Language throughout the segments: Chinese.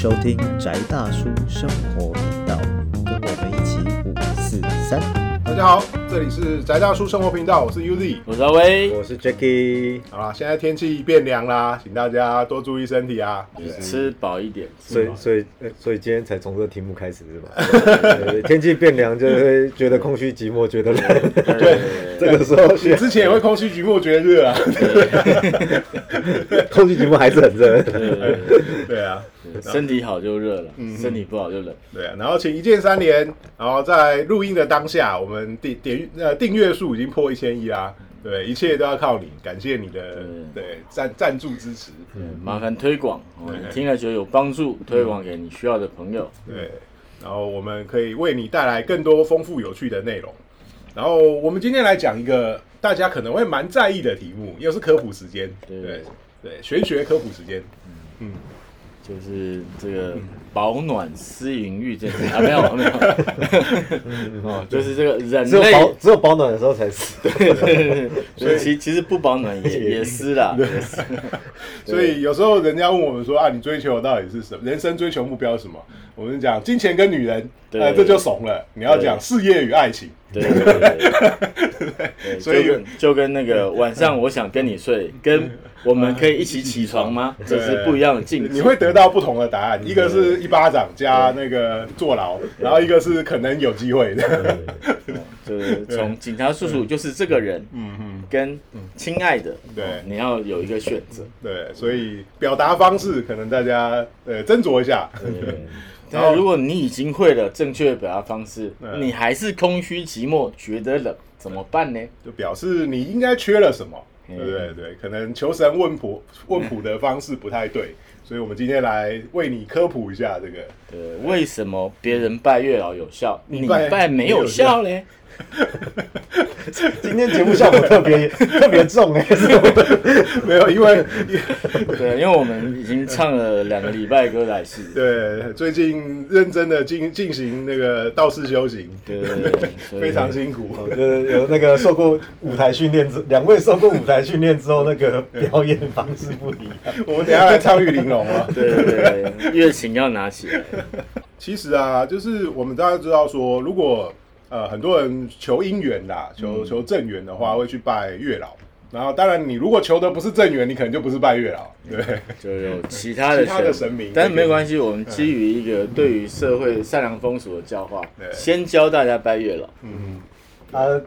收听宅大叔生活频道，跟我们一起五四三。大家好，这里是宅大叔生活频道，我是 Uzi。我是阿威，我是 Jacky，好啦，现在天气变凉啦，请大家多注意身体啊。吃饱一点，所以，所以，呃所以今天才从这个题目开始是吧？天气变凉，就会觉得空虚寂寞，觉得冷。对这个时候之前也会空虚寂寞，觉得热啊。空虚寂寞还是很热。对对啊，身体好就热了，身体不好就冷。对啊。然后请一键三连，然后在录音的当下，我们订点呃订阅数已经破一千一啦。对，一切都要靠你，感谢你的对赞赞助支持。嗯，麻烦推广，哦你听了觉得有帮助，推广给你需要的朋友。对，然后我们可以为你带来更多丰富有趣的内容。然后我们今天来讲一个大家可能会蛮在意的题目，又是科普时间。对对对，玄学科普时间。嗯，就是这个保暖思淫欲这件事 啊，没有没有，哦，就是这个人只有类，保只有保暖的时候才死。对对对，所以其其实不保暖也也湿啦，也湿所以有时候人家问我们说啊，你追求的到底是什么？人生追求目标是什么？我们讲金钱跟女人，对。呃，这就怂了。你要讲事业与爱情，对对对 对对，所以就跟就跟那个晚上我想跟你睡，跟我们可以一起起床吗？这是不一样的境界。你会得到不同的答案。一个是一巴掌加那个坐牢，然后一个是可能有机会的。就是从警察叔叔就是这个人，嗯嗯，跟亲爱的，对哦你要有一个选择。对，所以表达方式可能大家呃斟酌一下。对，但如果你已经会了正确的表达方式，嗯你还是空虚寂寞，觉得冷，怎么办呢？就表示你应该缺了什么，嗯对不对？对，可能求神问卜 问卜的方式不太对，所以我们今天来为你科普一下这个。对，为什么别人拜月老有效，你拜拜没有效嘞？今天节目效果特别 特别重哎，没有，因为对，因为我们已经唱了两个礼拜歌来戏，对最近认真的进进行那个道士修行，对对对，非常辛苦。就是有那个受过舞台训练之，两位受过舞台训练之后，那个表演方式不一样。我们等一下来唱玉玲珑啊。对对对，乐琴要拿起来。其实啊，就是我们大家知道说，如果呃很多人求姻缘啦，求求正缘的话，会去拜月老。然后，当然你如果求的不是正缘，你可能就不是拜月老，对。就有其他的其他的神明但是没有关系，我们基于一个对于社会善良风俗的教化对，先教大家拜月老。嗯，啊，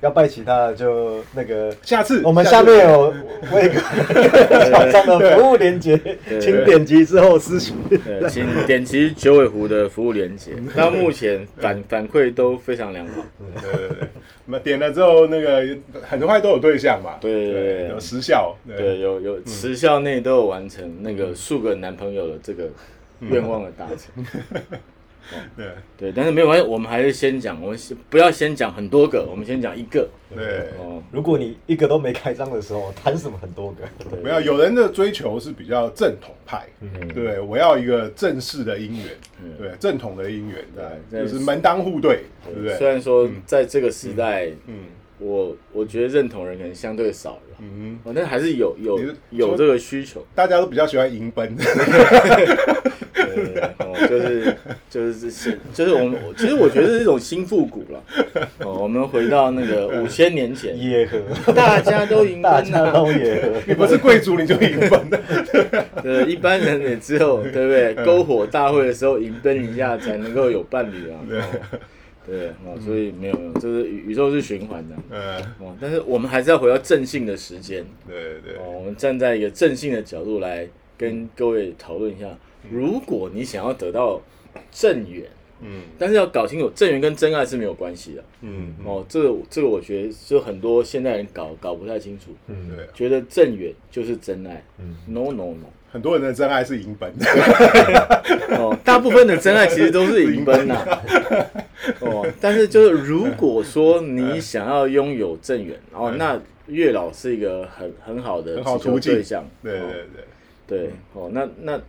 要拜其他的就那个，下次我们下面有那个厂商的服务连接，请点击之后私信。对，请点击九尾狐的服务连接。那目前反 反馈都非常良好。对对对，那点了之后，那个很快都有对象嘛，对对对。有时效，对，有有时效内都有完成那个数个男朋友的这个愿望的达成。对。对，但是没有关系，我们还是先讲，我们先不要先讲很多个，我们先讲一个。对。哦，如果你一个都没开张的时候，谈什么很多个？对。没有，有人的追求是比较正统派，对我要一个正式的姻缘，对正统的姻缘，对，对就是门当户对，对不对？虽然说在这个时代，嗯我我觉得认同人可能相对少了，嗯，哦，但还是有有有这个需求。大家都比较喜欢迎奔，对，哦，就是就是这些，就是我们其实我觉得是一种新复古了。哦，我们回到那个 五千年前，野河，大家都迎奔大家都啊，野河。你不是贵族你就迎奔的，对，一般人也只有对不对？篝火大会的时候迎奔一下才能够有伴侣啊。对哦对，哦，所以没有没有，就是宇宇宙是循环的。嗯，哦，但是我们还是要回到正性的时间。对对哦，我们站在一个正性的角度来跟各位讨论一下，如果你想要得到正缘，嗯但是要搞清楚正缘跟真爱是没有关系的。嗯哦，这个这个我觉得就很多现代人搞搞不太清楚，嗯，对，觉得正缘就是真爱。No No No。很多人的真爱是迎奔，哦，大部分的真爱其实都是迎奔呐。哦，但是就是如果说你想要拥有正缘，哦，那月老是一个很很好的很好途径对象。对哦对对，对，哦，那那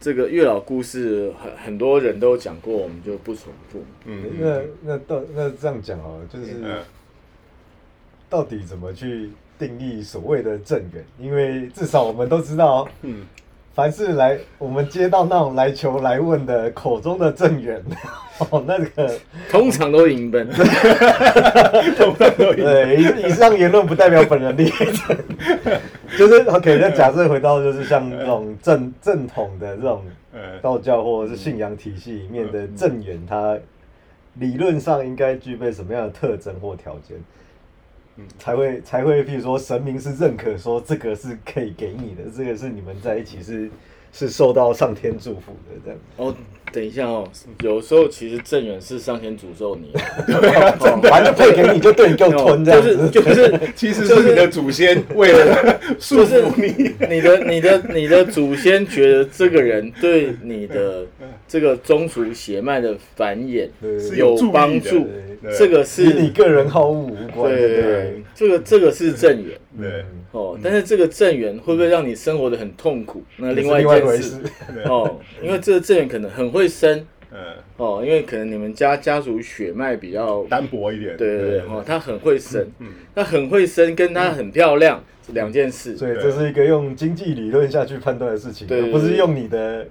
这个月老故事很很多人都讲过，我们就不重复。嗯那那到那这样讲哦，就是嗯到底怎么去定义所谓的正缘？因为至少我们都知道，嗯凡是来我们接到那种来求来问的口中的正缘，哦，那个通常都迎 本。对以以上言论不代表本人立场，就是 OK。那假设回到就是像这种正正统的这种呃，道教或者是信仰体系里面的正缘，它理论上应该具备什么样的特征或条件？才会才会，譬如说神明是认可说这个是可以给你的，这个是你们在一起是是受到上天祝福的这样。哦，等一下哦，有时候其实正缘是上天诅咒你，反正配给你就对你够吞这样就是子。就是其实是你的祖先为了束就是缚你，你的你的你的祖先觉得这个人对你的这个宗族血脉的繁衍是有帮助。对，这个是你个人好恶无关，对对对？这个这个是正缘对哦，但是这个正缘会不会让你生活的很痛苦？那另外一件事回事。哦，因为这个正缘可能很会生嗯，哦，因为可能你们家家族血脉比较单薄一点，对对对，哦，他很会生，嗯。他很会生，跟他很漂亮是两件事。所以这是一个用经济理论下去判断的事情，对不是用你的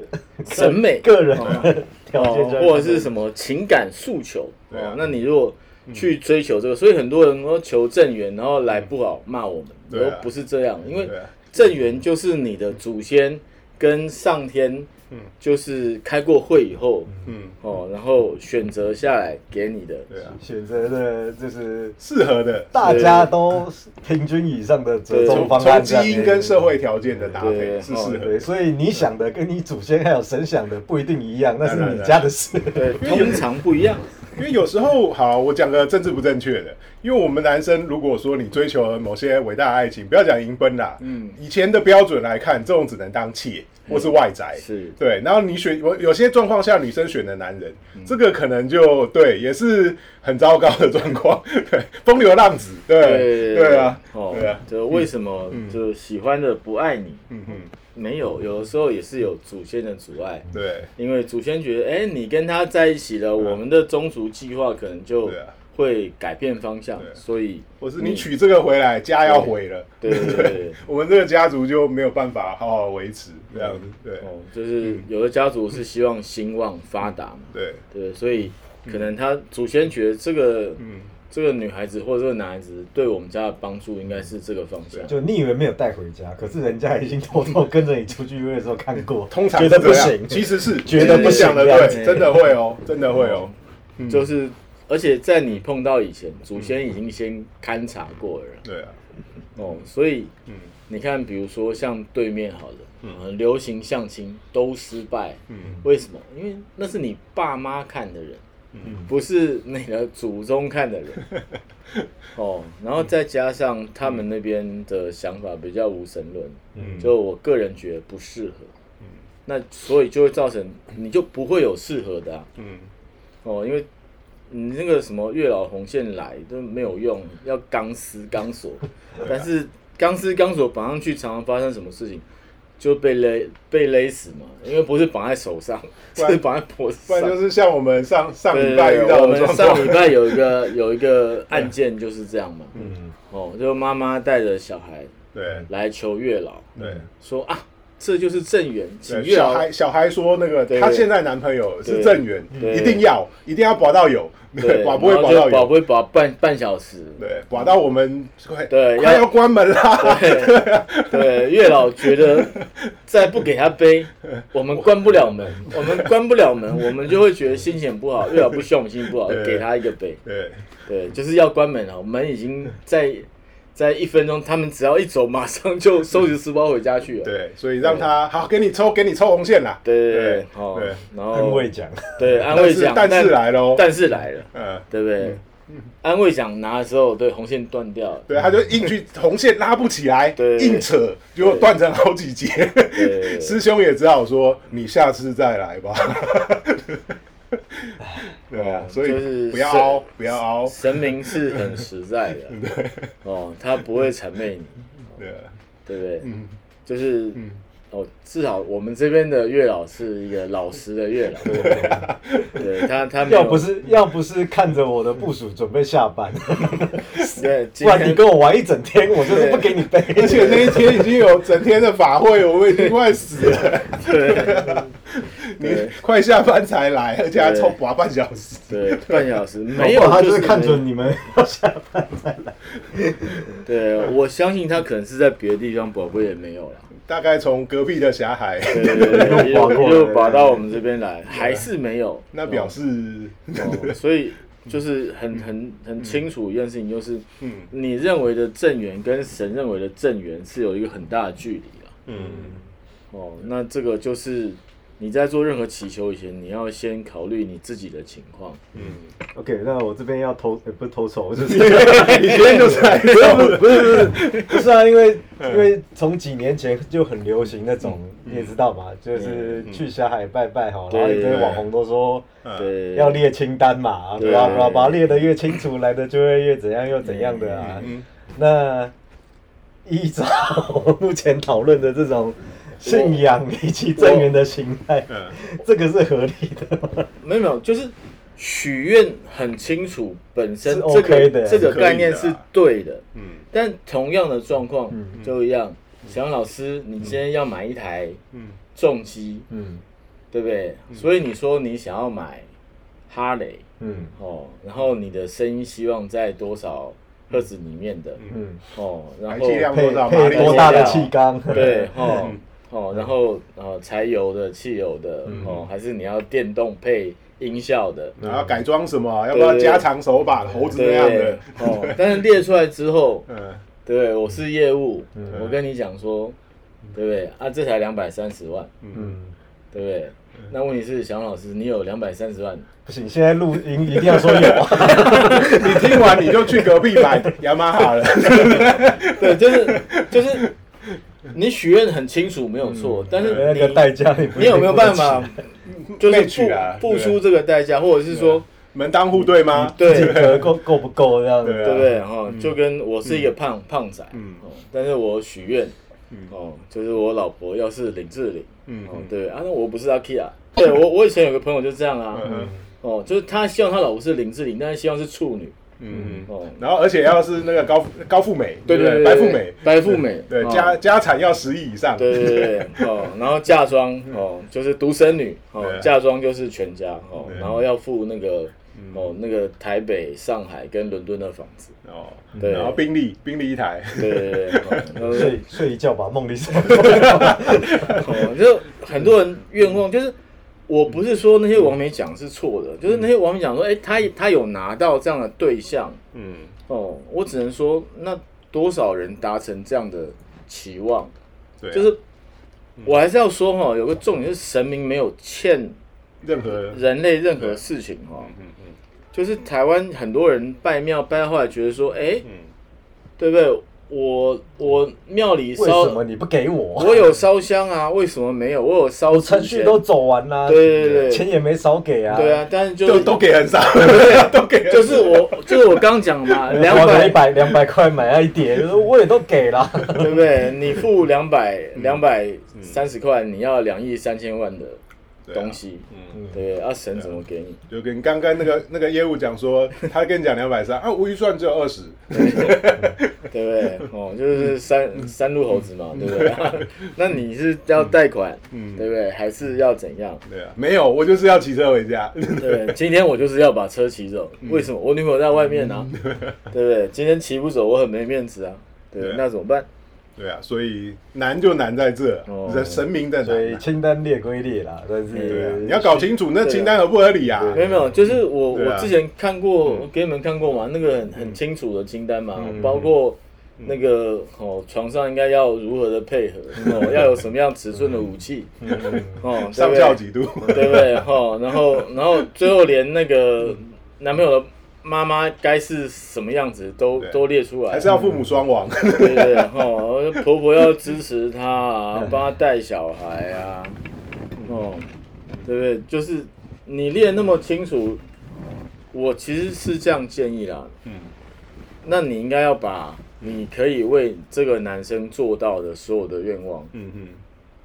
审美 个人哦或者是什么情感诉求对啊哦，那你如果去追求这个，所以很多人都求正缘，然后来不好骂我们，对不是这样，因为正缘就是你的祖先跟上天嗯，就是开过会以后嗯，哦，然后选择下来给你的，对啊，选择的就是适合的，大家都平均以上的折中方案从基因跟社会条件的搭配是适合所以你想的跟你祖先还有神想的不一定一样，那是你家的事。对，通常不一样。因为有时候，好，我讲个政治不正确的，因为我们男生如果说你追求某些伟大的爱情，不要讲迎奔啦，嗯。以前的标准来看，这种只能当妾或是外宅，是。对，然后你选有有些状况下，女生选的男人，嗯。这个可能就对，也是很糟糕的状况，对，风流浪子，对对对啊，哦对啊，，就为什么就喜欢的不爱你？嗯嗯，没有，有的时候也是有祖先的阻碍，对。因为祖先觉得，哎，你跟他在一起了，我们的宗族计划可能就会改变方向对，所以或是你娶这个回来，家要毁了，对对对对。我们这个家族就没有办法好好维持这样子，对。哦，就是有的家族是希望兴旺发达嘛，对，对，所以可能他祖先觉得这个嗯，这个女孩子或者这个男孩子对我们家的帮助应该是这个方向。就你以为没有带回家，可是人家已经偷偷跟着你出去约的时候看过，通常觉得不行，其实是 觉得不行的对，真的会哦，真的会哦，嗯。就是，而且在你碰到以前，祖先已经先勘察过了。对啊，哦，所以嗯。你看，比如说像对面好了，嗯，流行相亲都失败，嗯。为什么？因为那是你爸妈看的人，嗯不是你的祖宗看的人。哦，然后再加上他们那边的想法比较无神论，嗯就我个人觉得不适合。那所以就会造成你就不会有适合的啊。嗯哦，因为你那个什么月老红线来都没有用，要钢丝钢索，但是钢丝钢索绑上去，常常发生什么事情？就被勒被勒死嘛，因为不是绑在手上，是绑在脖子上。不然就是像我们上上礼拜遇到的状况，上礼拜有一个 有一个案件就是这样嘛，嗯，哦，就妈妈带着小孩对。来求月老，对。说啊，这就是正缘，请，月小孩小孩说那个对他现在男朋友是对正缘，一定要一定要保到有，对，保不会保到有，保不会保半半小时，对，保到我们快对要快要关门啦，对对，月老觉得再不给他背，我们关不了门，我们关不了门，我们就会觉得心情不好。月老不希望我们心情不好，对。给他一个背。对。对，就是要关门了，门已经在在一分钟，他们只要一走，马上就收拾书包回家去了。对，所以让他好给你抽给你抽红线啦，对对对对，哦对，然后安慰奖，对 安慰奖，但是来喽，但是来了，嗯。对不对？安慰奖拿的时候，对红线断掉了。对，他就硬去红线拉不起来，对硬扯，结果断成好几节。对 师兄也只好说：“你下次再来吧。” 对啊，所以就是不要凹，不要凹。神明是很实在的，哦，他不会谄媚你，对啊，对不对？嗯就是嗯哦，至少我们这边的月老是一个老实的月老，对他他要不是要不是看着我的部署准备下班，对，不然你跟我玩一整天，我就是不给你背。而且那一天已经有整天的法会，我们已经快死了。对你对快下班才来，而且还抽拔半小时。对半小时 没有他就是看没准你们 要下班才来。对，我相信他可能是在别的地方宝贝也没有了。大概从隔壁的霞海，对 对又滑过又拔到我们这边来，还是没有。那表示，哦，所以就是很很很清楚一件事情，就是嗯你认为的正缘跟神认为的正缘是有一个很大的距离了。嗯哦，那这个就是你在做任何祈求以前，你要先考虑你自己的情况。嗯，OK，那我这边要投，呃不是偷丑，就是你今天就是不是不是不是。不是啊，因为因为从几年前就很流行那种，你也知道嘛，就是去霞海拜拜哈，然后一堆网红都说对，要列清单嘛，对。对吧？把把列的越清楚，来的就会越怎样又怎样的啊。嗯那依照 目前讨论的这种信仰以及正缘的形态，嗯。这个是合理的。吗？没有没有，就是许愿很清楚，本身是这 OK 的个这个概念是对的。嗯。但同样的状况嗯。就一样，小杨老师，你今天要买一台嗯。重机，嗯。对不对？所以你说你想要买哈雷嗯。哦，然后你的声音希望在多少赫兹里面的？嗯，哦，然后配多大的气缸？对哦。嗯哦，然后呃柴油的、汽油的哦，还是你要电动配音效的，然后改装什么？要不要加长手把，猴子那样的？哦，但是列出来之后，嗯对？我是业务，嗯我跟你讲说，对不对？啊，这才两百三十万，嗯，对不对？那问题是，小杨老师，你有两百三十万，不行，现在录音一定要说有啊。你听完你就去隔壁买 雅马哈了。对，就是就是你许愿很清楚，没有错，但是那你个代价你你有没有办法，就是付付出这个代价，或者是说，门当户对吗？对够够不够这样？对啊对不对？哈，就跟我是一个胖胖仔，嗯哦，但是我许愿，哦，就是我老婆要是林志玲，嗯哦，对啊，那我不是阿 K 啊，对我我以前有个朋友就这样啊，嗯哦，就是他希望他老婆是林志玲，但是希望是处女，嗯，哦，然后而且要是那个高高富美，不对？对对，白富美，白富美，对哦。家家产要十亿以上。对对对对，哦，然后嫁妆哦，就是独生女哦嫁妆就是全家哦，然后要付那个哦那个台北、上海跟伦敦的房子，哦，对。然后宾利宾利一台，对对对，哦。睡睡一觉吧梦里什么？哦，就很多人愿望就是。我不是说那些网美讲是错的，就是那些网美讲说，哎、他他有拿到这样的对象嗯。哦，我只能说，那多少人达成这样的期望，对啊，就是我还是要说哈，有个重点是神明没有欠任何。人类任何事情哈，嗯嗯。就是台湾很多人拜庙拜到后来觉得说，哎、嗯。对不对？我我庙里为烧什么你不给我？我有烧香啊，为什么没有？我有烧纸程序都走完啦，对对对钱也没少给啊。对啊，但是就都是都给很少，都给很少就是我就是我刚讲嘛，两花个一百百两百块买了一碟，我也都给了。对不对？你付两百两百三十块，你要两亿三千万的对啊东西，嗯，对不对？啊，神怎么给你？就跟刚刚那个那个业务讲说，他跟你讲两百三啊，我预算只有二十，对不对？哦，就是三三路猴子嘛，对不对？那你是要贷款，嗯对不对？还是要怎样？对啊，没有，我就是要骑车回家，对，今天我就是要把车骑走，为什么？我女朋友在外面啊，对不对？今天骑不走，我很没面子啊，对对，那怎么办？对啊，所以难就难在这哦，人神明的所以难啊，清单列归列啦，但是对啊，你要搞清楚那清单合不合理啊，没有没有，就是我对啊。我之前看过嗯，给你们看过嘛，那个很很清楚的清单嘛嗯，包括那个哦床上应该要如何的配合，哦要有什么样尺寸的武器，哦 对上不对？校几度，对不对？哦，然后然后最后连那个男朋友的妈妈该是什么样子都都列出来。还，是要父母双亡，对对然后，婆婆要支持她啊，帮她带小孩啊，哦，对不对？就是你列那么清楚，我其实是这样建议啦。嗯。那你应该要把你可以为这个男生做到的所有的愿望，嗯嗯，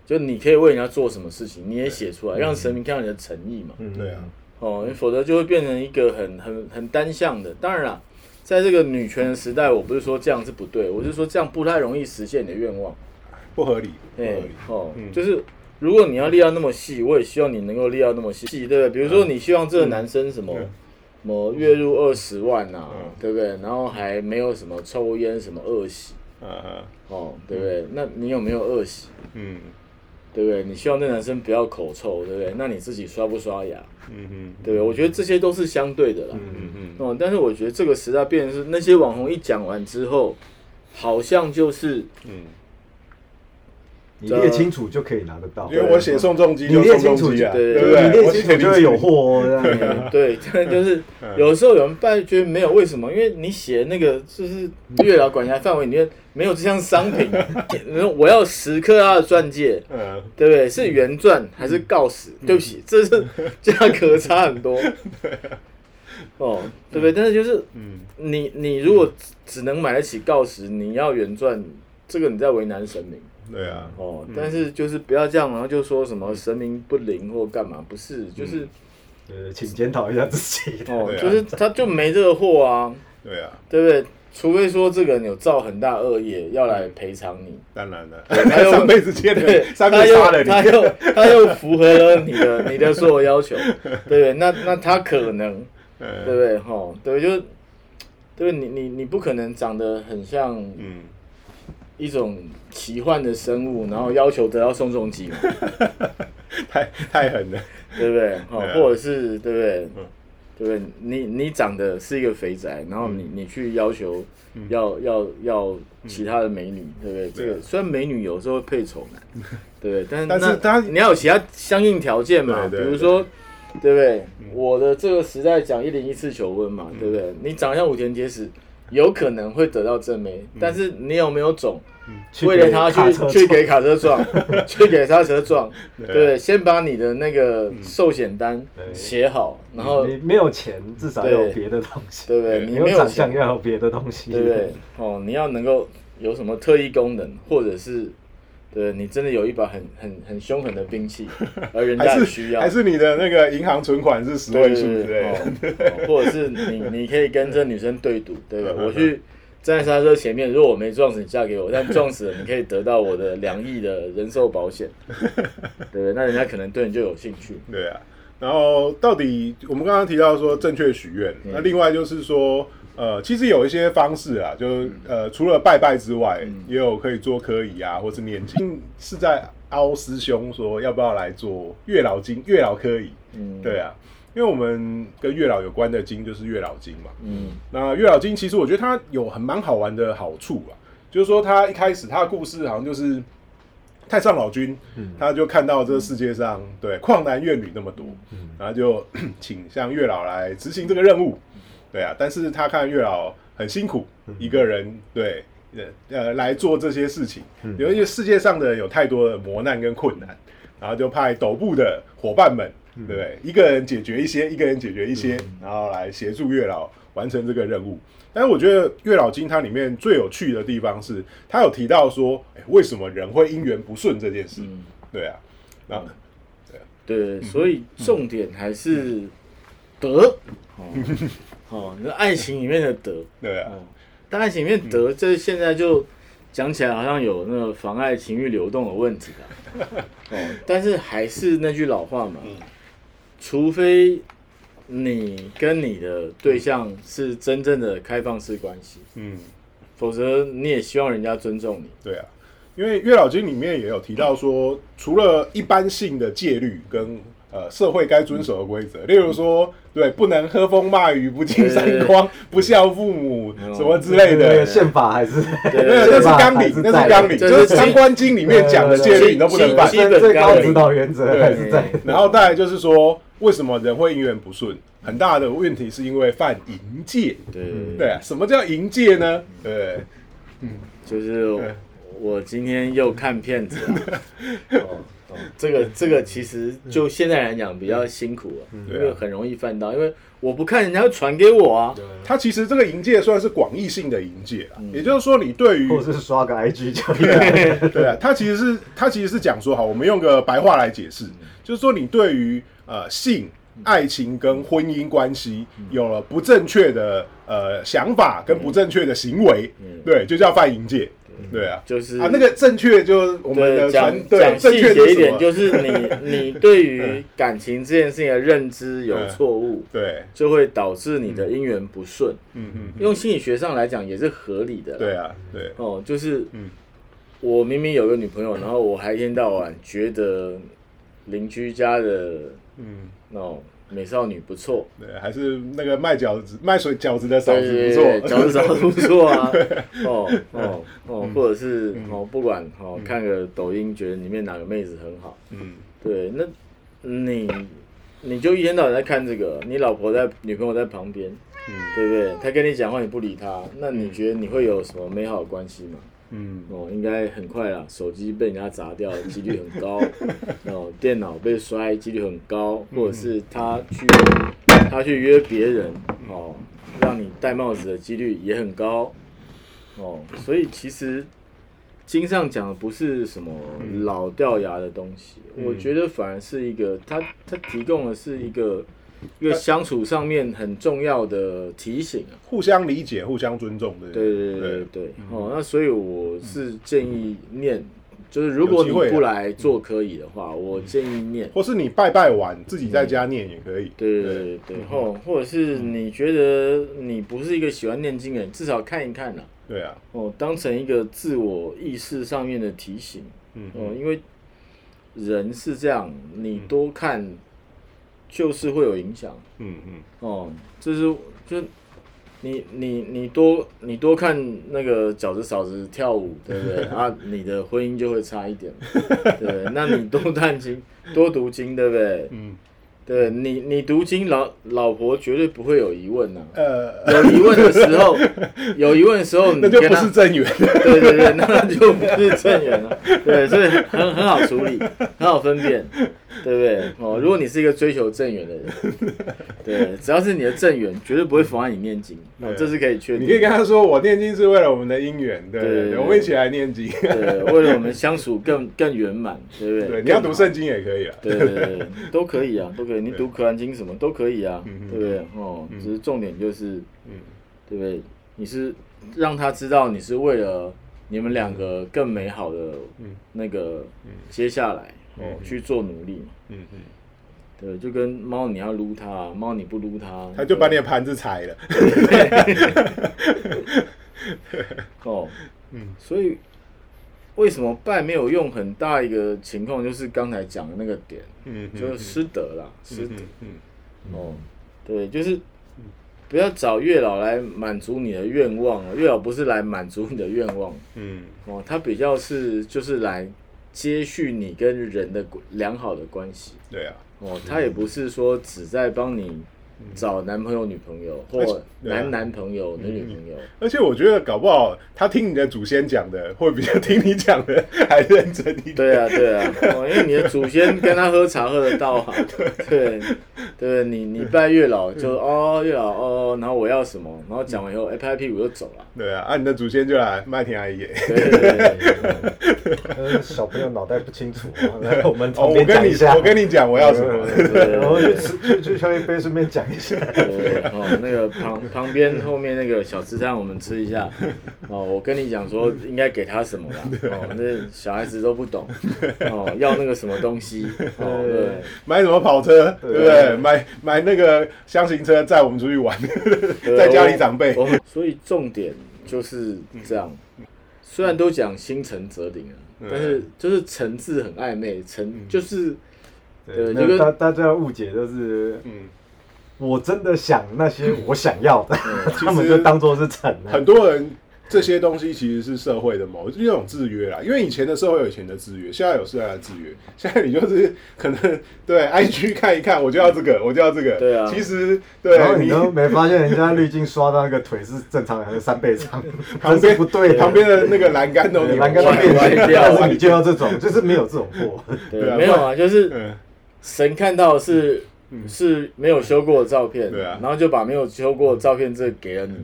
就你可以为人家做什么事情，你也写出来，让神明看到你的诚意嘛。嗯对啊，哦，否则就会变成一个很很很单向的。当然啦，在这个女权的时代，我不是说这样是不对，我是说这样不太容易实现你的愿望。不合理，不合哎、理。哦，嗯就是如果你要立到那么细，我也希望你能够立到那么细，对不对？比如说你希望这个男生什么。嗯什么月入二十万呐、嗯对不对？然后还没有什么抽烟什么恶习嗯嗯哦，对不对？那你有没有恶习？嗯对不对？你希望那男生不要口臭，对不对？那你自己刷不刷牙？嗯嗯对不对？我觉得这些都是相对的啦。嗯嗯哦，但是我觉得这个时代变成是那些网红一讲完之后，好像就是嗯，你列清楚就可以拿得到。因为我写送重机你就列清楚送重机啊，对对不对？你列我写清楚就会有货哦。这样嗯 对，真的就是 嗯有时候有人办觉得没有，为什么？因为你写那个就是月老管辖范围里面没有这项商品，我要十克拉的钻戒，嗯对不对？是原钻还是锆石？对不起，这是价格差很多。哦，对不对？但是就是嗯你你如果只能买得起锆石，你要原钻，这个你在为难神明。对啊，哦，但是就是不要这样，然后就说什么神明不灵或干嘛，不是，就是、呃，请检讨一下自己。哦，啊。就是他就没这个货啊，对啊，对不对？除非说这个人有造很大恶业，要来赔偿你，当然了，他又 上辈子欠的，，上他又辈子杀了你，他又 他又符合了你的你的所有要求，对不对？那那他可能，对不嗯对？哈，对，就对？你你你不可能长得很像嗯，一种奇幻的生物，然后要求得到宋仲基嘛。太太狠了，对不对？哦对，啊或者是对不对嗯？对不对？你你长得是一个肥宅，然后你你去要求嗯要要要其他的美女，对不对？这个虽然美女有时候会配丑男，对不对？但是那但是他你要有其他相应条件嘛，比如说。对不对？我的这个时代讲一零一次求婚嘛，对不对？你长得像武田结实，有可能会得到正妹，但是你有没有种？为了他去去给卡车撞，去给刹车撞，对？先把你的那个寿险单写好，然后你没有钱，至少要有别的东西。对不对？你没有你有长相钱，要有别的东西，对不对？哦，你要能够有什么特异功能，或者是对你真的有一把很很很凶狠的兵器，而人家需要，还是你的那个银行存款是十位数之对 或者是你你可以跟这女生对赌，对不对？嗯我去站在刹车前面，如果我没撞死你嫁给我，但撞死了你可以得到我的两亿的人寿保险，对不对？那人家可能对你就有兴趣。对啊。然后到底我们刚刚提到说正确许愿，嗯那另外就是说，呃，其实有一些方式啊，就是呃，除了拜拜之外，嗯。也有可以做科仪啊，或是念经。是在凹师兄说要不要来做月老经、月老科仪？嗯，对啊，因为我们跟月老有关的经就是月老经嘛。嗯。那月老经其实我觉得它有很蛮好玩的好处啊，就是说它一开始它的故事好像就是太上老君，他就看到这个世界上对旷男怨女那么多，然后就 请向月老来执行这个任务，对啊，但是他看月老很辛苦，一个人对。呃呃，来做这些事情，因为世界上的人有太多的磨难跟困难，然后就派斗部的伙伴们，对不对？一个人解决一些，一个人解决一些，然后来协助月老完成这个任务。但是我觉得《月老经》它里面最有趣的地方是，它有提到说，哎，为什么人会姻缘不顺这件事？嗯，对啊，那对，所以重点还是德，哦，哦，那爱情里面的德，对啊，哦，但爱情里面德，这现在就讲起来好像有那个妨碍情欲流动的问题啊。哦，但是还是那句老话嘛，除非你跟你的对象是真正的开放式关系，嗯，否则你也希望人家尊重你。对啊，因为《月老经》里面也有提到说，除了一般性的戒律跟呃社会该遵守的规则，例如说，对，不能喝风骂雨、不敬三光、不孝父母嗯什么之类的那个。宪法还是对对，那是纲领，那是纲领，就是三观经》里面讲的戒律，你都不能犯基。本最高指导原则还是在。然后再来就是说，为什么人会姻缘不顺？很大的问题是因为犯淫戒。对对啊，什么叫淫戒呢？对，嗯就是我今天又看片子了，哦哦，这个这个其实就现在来讲比较辛苦了，因为很容易犯到，因为我不看人家会传给我啊。他其实这个营界算是广义性的营界啦，也就是说，你对于或者是刷个 IG 就。对啊，他其实是他其实是讲说，好，我们用个白话来解释，就是说你对于呃性、爱情跟婚姻关系有了不正确的呃想法跟不正确的行为，对，就叫犯淫戒。对啊，就是啊，那个正确就我们的讲讲细节一点，就是你 你对于感情这件事情的认知有错误，对，就会导致你的姻缘不顺。嗯嗯，用心理学上来讲也是合理的。对，啊，对，哦，就是嗯。我明明有个女朋友，然后我还一天到晚觉得邻居家的嗯。哦美少女不错，对，还是那个卖饺子、卖水饺子的嫂子不错。饺子嫂子不错啊，哦哦哦，嗯。或者是哦，不管哦，看个抖音，觉得里面哪个妹子很好，嗯，对，那你你就一天到晚在看这个，你老婆在女朋友在旁边，嗯。对不对？她跟你讲话你不理她，那你觉得你会有什么美好的关系吗？嗯。哦，应该很快啦，手机被人家砸掉几率很高，哦，电脑被摔几率很高，或者是他去他去约别人，哦，让你戴帽子的几率也很高，哦，所以其实经上讲的不是什么老掉牙的东西，嗯。我觉得反而是一个，它它提供的是一个一个相处上面很重要的提醒啊。互相理解、互相尊重的。对对对对对，哦，那所以我是建议念，就是如果你不来做可以的话，我建议念。或是你拜拜完自己在家念也可以。对对对对，或或者是你觉得你不是一个喜欢念经的人，至少看一看啦，对啊，哦，当成一个自我意识上面的提醒，嗯。哦，因为人是这样，你多看就是会有影响，嗯嗯哦，就是就你你你多你多看那个饺子嫂子跳舞，对不对？啊，你的婚姻就会差一点，对不对？那你多看经，多读经，对不对？嗯，对你你读经，老老婆绝对不会有疑问呐、呃，有疑问的时候，有疑问的时候，你那就不是正缘。对对对，那就不是正缘了。对，所以很很好处理，很好分辨，对不对？哦，如果你是一个追求正缘的人，对，只要是你的正缘，绝对不会妨碍你念经，哦，这是可以确定。你可以跟他说，我念经是为了我们的姻缘，对我们一起来念经。对，为了我们相处更更圆满，对不对？对，你要读圣经也可以啊。对对对对，都可以啊，都可以。你读《可兰经》什么都可以啊，嗯对不对？哦，只是重点就是，嗯对不对？你是让他知道你是为了你们两个更美好的嗯那个接下来哦嗯去做努力嘛。嗯嗯，对，就跟猫你要撸它，猫你不撸它，它就把你的盘子踩了。哦，嗯所以为什么拜没有用？很大一个情况就是刚才讲的那个点，嗯，就是失德啦，失德。嗯哦，对，就是不要找月老来满足你的愿望哦，月老不是来满足你的愿望嗯哦，他比较是就是来接续你跟人的良好的关系。对啊，哦，他也不是说只在帮你找男朋友、女朋友或男男朋友、女女朋友。而且我觉得搞不好他听你的祖先讲的，会比较听你讲的还认真一点。对啊，对啊，哦，因为你的祖先跟他喝茶喝得到啊，对，对，你你拜月老就哦月老哦，然后我要什么，然后讲完以后，哎拍拍屁股就走了，对啊，啊，你的祖先就来麦田阿姨。对对对对 小朋友脑袋不清楚，来我们哦，我跟你讲。我跟你讲我要什么。对对然后去吃去去喝一杯，顺便讲一下。对对哦，那个旁旁边后面那个小吃摊我们吃一下，哦，我跟你讲说应该给他什么啦，哦，那小孩子都不懂，哦，要那个什么东西，哦，对。买什么跑车，对。不对？买买那个箱型车载我们出去玩，在家里长辈。所以重点就是这样。虽然都讲心诚则灵啊，嗯但是就是诚字很暧昧，诚就是对。那大大家误解就是，嗯，我真的想那些我想要的，嗯 他们就当做是成了。很多人这些东西其实是社会的某一种制约啦。因为以前的社会有以前的制约，现在有现在的制约。现在你就是可能对 IG 看一看，我就要这个，我就要这个。对啊其实对然后你你都没发现人家滤镜刷到那个腿是正常人的三倍长，旁边不对，旁边的那个栏杆都栏杆都变歪形，掉但是你就要这种，就是没有这种货。对，啊没有啊，就是嗯，神看到的是是没有修过的照片，对啊。然后就把没有修过的照片这给了你，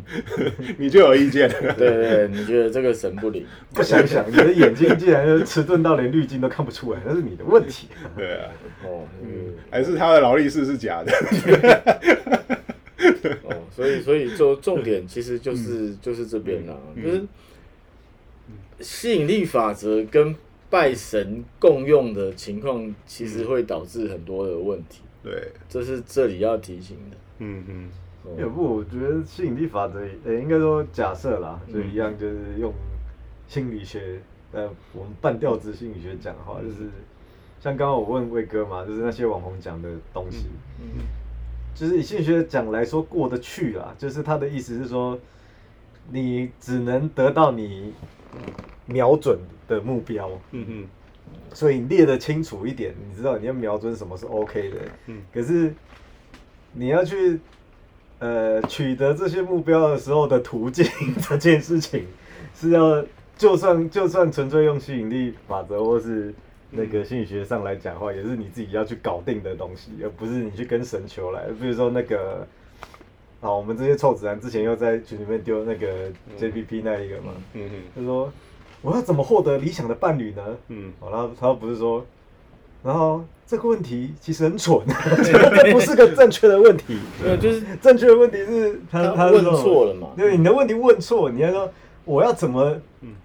你就有意见了。对对对，你觉得这个神不灵？不想想，你的眼睛竟然就迟钝到连滤镜都看不出来，那是你的问题。对啊，哦，嗯。还是他的劳力士是假的。哦，所以所以就重点其实就是就是这边啦，嗯。就是吸引力法则跟拜神共用的情况，其实会导致很多的问题，对，这是这里要提醒的。嗯嗯。哦。也不，我觉得吸引力法则，呃、应该说假设啦，就一样，就是用心理学，呃，我们半吊子心理学讲的话，就是像刚刚我问魏哥嘛，就是那些网红讲的东西，嗯。就是以心理学讲来说过得去啦，就是他的意思是说，你只能得到你瞄准的目标，嗯嗯所以你列得清楚一点，你知道你要瞄准什么是 OK 的。嗯可是你要去呃取得这些目标的时候的途径，这件事情是要就算就算纯粹用吸引力法则或是那个心理学上来讲的话，也是你自己要去搞定的东西，而不是你去跟神求来。比如说那个。啊，我们这些臭子男之前又在群里面丢那个 JPP 那一个嘛，嗯嗯就说我要怎么获得理想的伴侣呢？嗯哦，然后他不是说，然后这个问题其实很蠢，这不是个正确的问题。对，就是正确的问题是他他问他说错了嘛对，你的问题问错，你要说我要怎么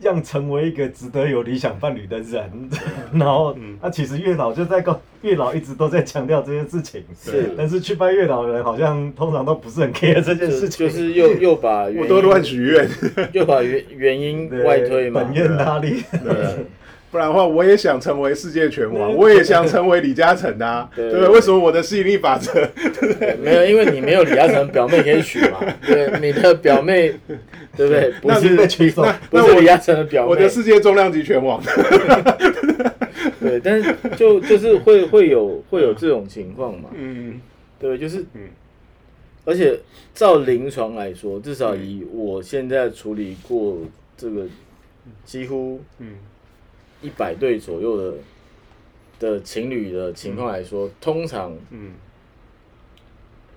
样成为一个值得有理想伴侣的人？然后嗯。他其实月老就在告月老一直都在强调这件事情，是。但是去拜月老的人好像通常都不是很 care 这件事情，就是又又把原因我都乱许愿，又把原原因外推嘛，本愿大力？对不然的话，我也想成为世界拳王，我也想成为李嘉诚啊，对。对不对？为什么我的吸引力法则？对 没有，因为你没有李嘉诚表妹可以娶嘛，对，你的表妹，对不对？不那是不是李嘉诚的表妹，我的世界重量级拳王，对，但是就就是会会有会有这种情况嘛，嗯。对，就是嗯。而且照临床来说，至少以我现在处理过这个几乎嗯一百对左右的的情侣的情况来说，通常嗯。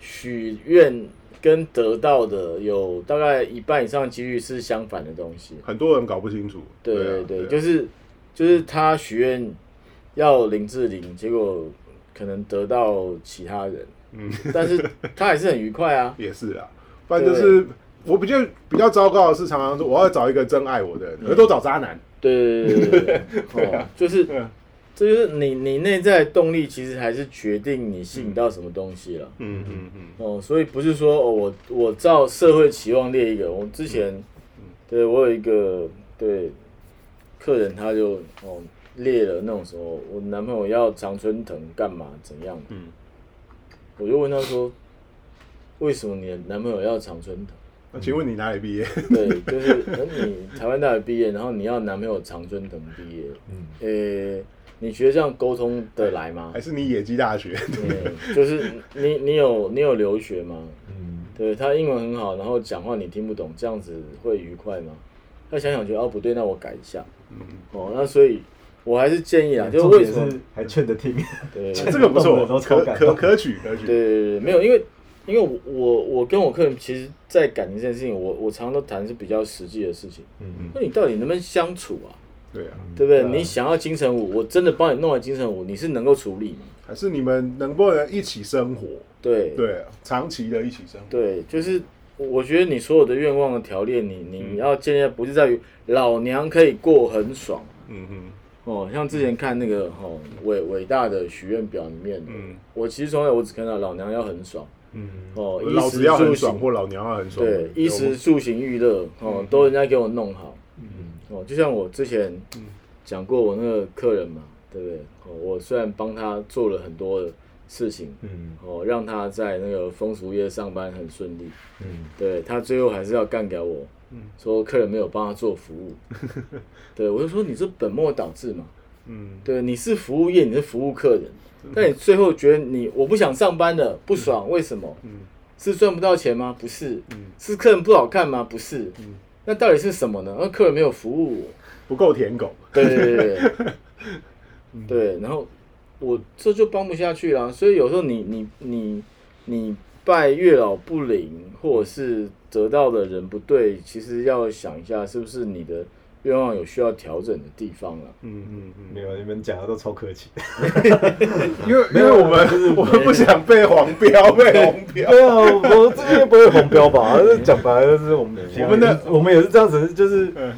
许愿跟得到的有大概一半以上的几率是相反的东西。很多人搞不清楚。对啊对对，啊就是就是他许愿要林志玲，结果可能得到其他人，嗯，但是他还是很愉快啊。也是啊，不然就是我比较比较糟糕的是，常常说我要找一个真爱我的人，可是都找渣男。对对对对对对，哦，就是这就是你你内在的动力，其实还是决定你吸引到什么东西了。嗯嗯嗯。哦，所以不是说哦，我我照社会期望列一个，我之前，嗯。对我有一个对客人，他就哦列了那种什么，我男朋友要常春藤干嘛怎样，嗯。我就问他说，为什么你的男朋友要常春藤？那请问你哪里毕业？对，就是呃你台湾大学毕业，然后你要男朋友常春藤毕业，嗯，呃、你觉得这样沟通得来吗还？是你野鸡大学？对，就是你你有你有留学吗？嗯，对他英文很好，然后讲话你听不懂，这样子会愉快吗？他想想觉得哦不对，那我改一下。嗯，哦，那所以我还是建议啊，就为什么？是还劝着听，对对这个不错，可可可取可取。对对对，没有，因为因为我我我跟我客人其实，在感情这件事情，我我常常都谈是比较实际的事情。嗯嗯那你到底能不能相处啊？对啊，对不对？你想要金城武，我真的帮你弄完金城武，你是能够处理吗？还是你们能不能一起生活？对对啊，长期的一起生活。对，就是我觉得你所有的愿望的条件，你你要建立在不是在于老娘可以过很爽嗯哼哦，像之前看那个哦伟伟大的许愿表里面，嗯我其实从来我只看到老娘要很爽嗯，哦，衣食老子要很住爽，行或老娘要很爽。对，衣食住行娱乐哦，都人家给我弄好嗯哦，就像我之前讲过我那个客人嘛，对不对？哦，我虽然帮他做了很多的事情，嗯哦，让他在那个风俗业上班很顺利。嗯对他最后还是要干掉我，嗯说客人没有帮他做服务。对我就说你这本末倒置嘛。嗯对，你是服务业，你是服务客人，但你最后觉得你我不想上班了，不爽，为什么？嗯是赚不到钱吗？不是，嗯是客人不好看吗？不是，嗯那到底是什么呢？那客人没有服务我，不够舔狗。对对对对对，对，然后我这就帮不下去啦。所以有时候你你你你拜月老不灵，或者是得到的人不对，其实要想一下是不是你的愿望有需要调整的地方啊。嗯嗯嗯，没有，你们讲的都超客气。因为因为我们我们不想被黄标，被红标。对啊，我这边不会红标吧？这 讲白了就是我们我们的我们也是这样子，就是嗯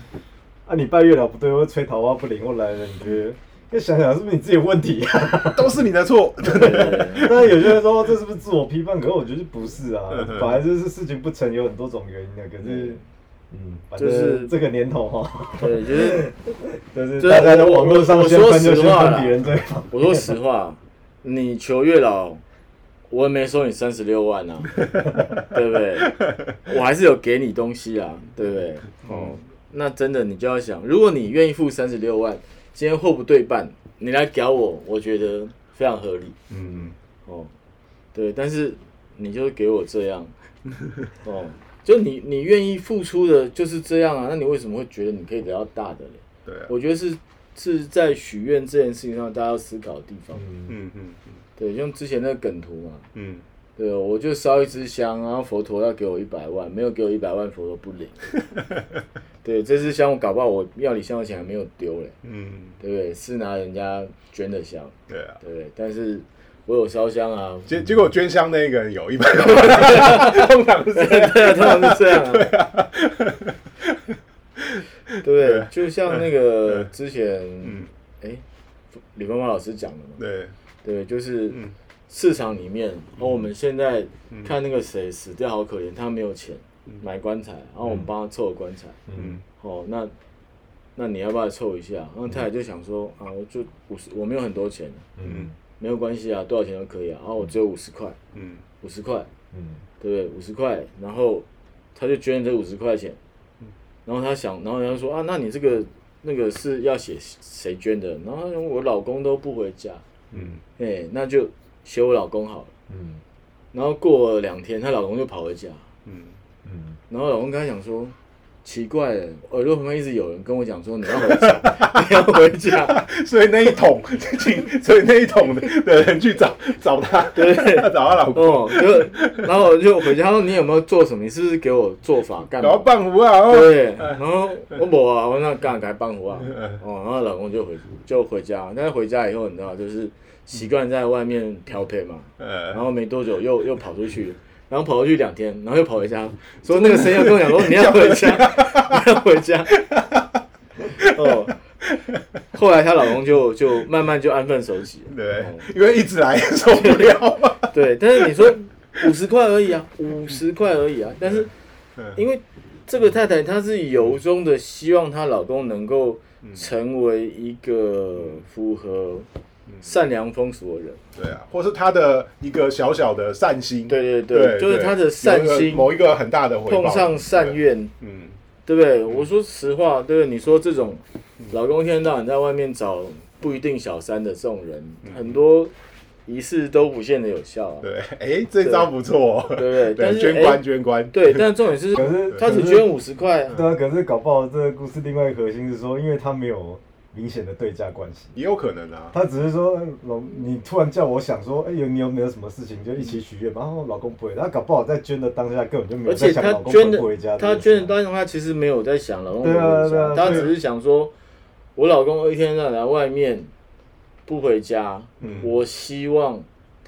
啊，你拜月老不对，或吹桃花不灵，或来了，你觉得？要想想是不是你自己有问题啊？都是你的错。对对对当然有些人说这是不是自我批判，可是我觉得不是啊嗯，哼本来就是事情不成有很多种原因的。可是，嗯，反就是正这个年头哈，对，就是 就是大家在网络上说先分就实话啦先分别人对方。我说实话，你求月老，我也没收你三十六万啊，对不对？我还是有给你东西啊，对不对？哦，那真的你就要想，如果你愿意付三十六万，今天货不对半，你来搞我，我觉得非常合理嗯哦。对，但是你就给我这样，哦，就你你愿意付出的就是这样啊，那你为什么会觉得你可以得到大的嘞？对啊。我觉得是是在许愿这件事情上，大家要思考的地方。嗯，嗯嗯对，用之前那个梗图嘛，嗯对，我就烧一支香，然后佛陀要给我一百万，没有给我一百万，佛陀不领。对，这支香我搞不好我庙里香的钱还没有丢嘞，嗯，对不对？是拿人家捐的香，对啊。对不对？但是我有烧香啊，结结果捐香那个人有一百万，通常是这样。通常是这样啊，对不对？就像那个之前，嗯，哎，李芳芳老师讲的嘛，对，对，就是嗯。市场里面，然后我们现在看那个谁死掉好可怜，他没有钱买棺材，然后我们帮他凑棺材，嗯。哦，那那你要不要凑一下？然后太太就想说啊，我就五十，我没有很多钱，嗯没有关系啊，多少钱都可以啊，然后我只有五十块，嗯。五十块，嗯。对不对？五十块，然后他就捐这五十块钱，然后他想，然后他就说啊，那你这个那个是要写谁捐的？然后我老公都不回家，嗯。哎，那就写我老公好了。嗯。然后过了两天，她老公就跑回家，嗯。嗯。然后老公跟她讲说：“奇怪了，耳朵旁边一直有人跟我讲说你要回家，你要回家。所以那一桶，请，所以那一桶的的人去找找他，对找他老”公，哦，就然后我就回家，他说：“你有没有做什么？你是不是给我做法干然后嘛办壶啊，？”哦，对，然后我冇啊，我那干改帮我啊，嗯哦，然后老公就回就回家，但是回家以后你知道，就是习惯在外面漂配嘛，呃。然，后没多久又又跑出去，然后跑过去两天，然后又跑回家，说那个谁要跟我讲说你要回家，你要回家。哦，后来她老公就就慢慢就安分守己了。对哦，因为一直来受不了。嘛，对，但是你说五十块而已啊，五十块而已啊，但是嗯因为这个太太她是由衷的希望她老公能够嗯。成为一个符合善良风俗的人。对啊，或是他的一个小小的善心，对对对对，就是他的善心某一个很大的回报碰上善，愿。嗯对不对？我说实话，对不对？你说这种老公一天到晚在外面找不一定小三的这种人，很多仪式都不见得有效啊，对，哎，这招不错哦，对不对？但，是捐官哎捐官，对，但重点是可是他只捐五十块啊，对啊，可是搞不好这个故事另外一个核心是说，因为他没有明显的对价关系，也有可能啊，他只是说呃老你突然叫我想说，哎、有你有没有什么事情就一起许愿，然后老公不会，他搞不好在捐的当下根本就没有而且他在想老公捐的回不回家这他。捐的当下，他其实没有在想老公会对啊他只是想说，我老公一天到晚在外面不回家，嗯。我希望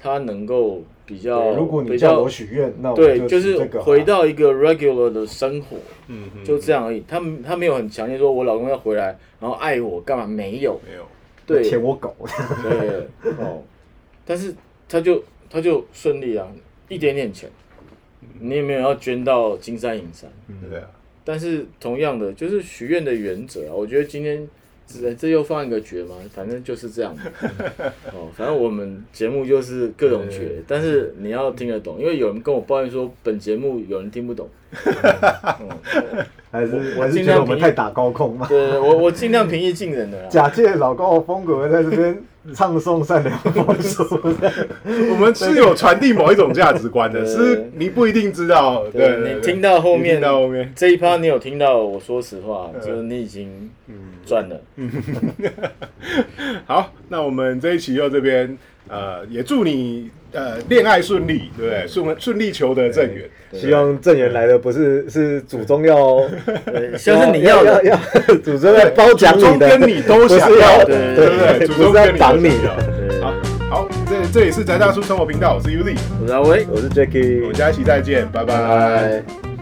他能够比较如果你比较叫我许愿，那我对，就就是回到一个 regular 的生活，嗯嗯，就这样而已。他他没有很强烈说，我老公要回来，然后爱我干嘛？没有，没有，对。舔我狗。对哦，但是他就他就顺利啊，一点点钱，你也没有要捐到金山银山。对啊，但是同样的，就是许愿的原则啊，我觉得今天这这又放一个绝吗？反正就是这样。哦，反正我们节目就是各种绝，但是你要听得懂，因为有人跟我抱怨说本节目有人听不懂。嗯 还是我还是觉尽量平得我们太打高空嘛？对，我我尽量平易近人的啦。假借老高的风格在这边唱诵善良风俗，我们是有传递某一种价值观的，是你不一定知道。对，对对你听到后面听到后面，这一趴，你有听到我说实话，就是你已经赚了。好，那我们这一期就这边，呃，也祝你呃恋爱顺利，对不对？顺顺利求得正缘。希望正缘来的不是是祖宗要，对，像是你要的，要 祖宗要包奖祖宗你的，跟你都想要，对对对，祖宗要挡你。都想要。对好，好，这这里是宅大叔生活频道，我是 Uzi，我是阿威。我是 Jacky，们下一期再见，拜。拜拜。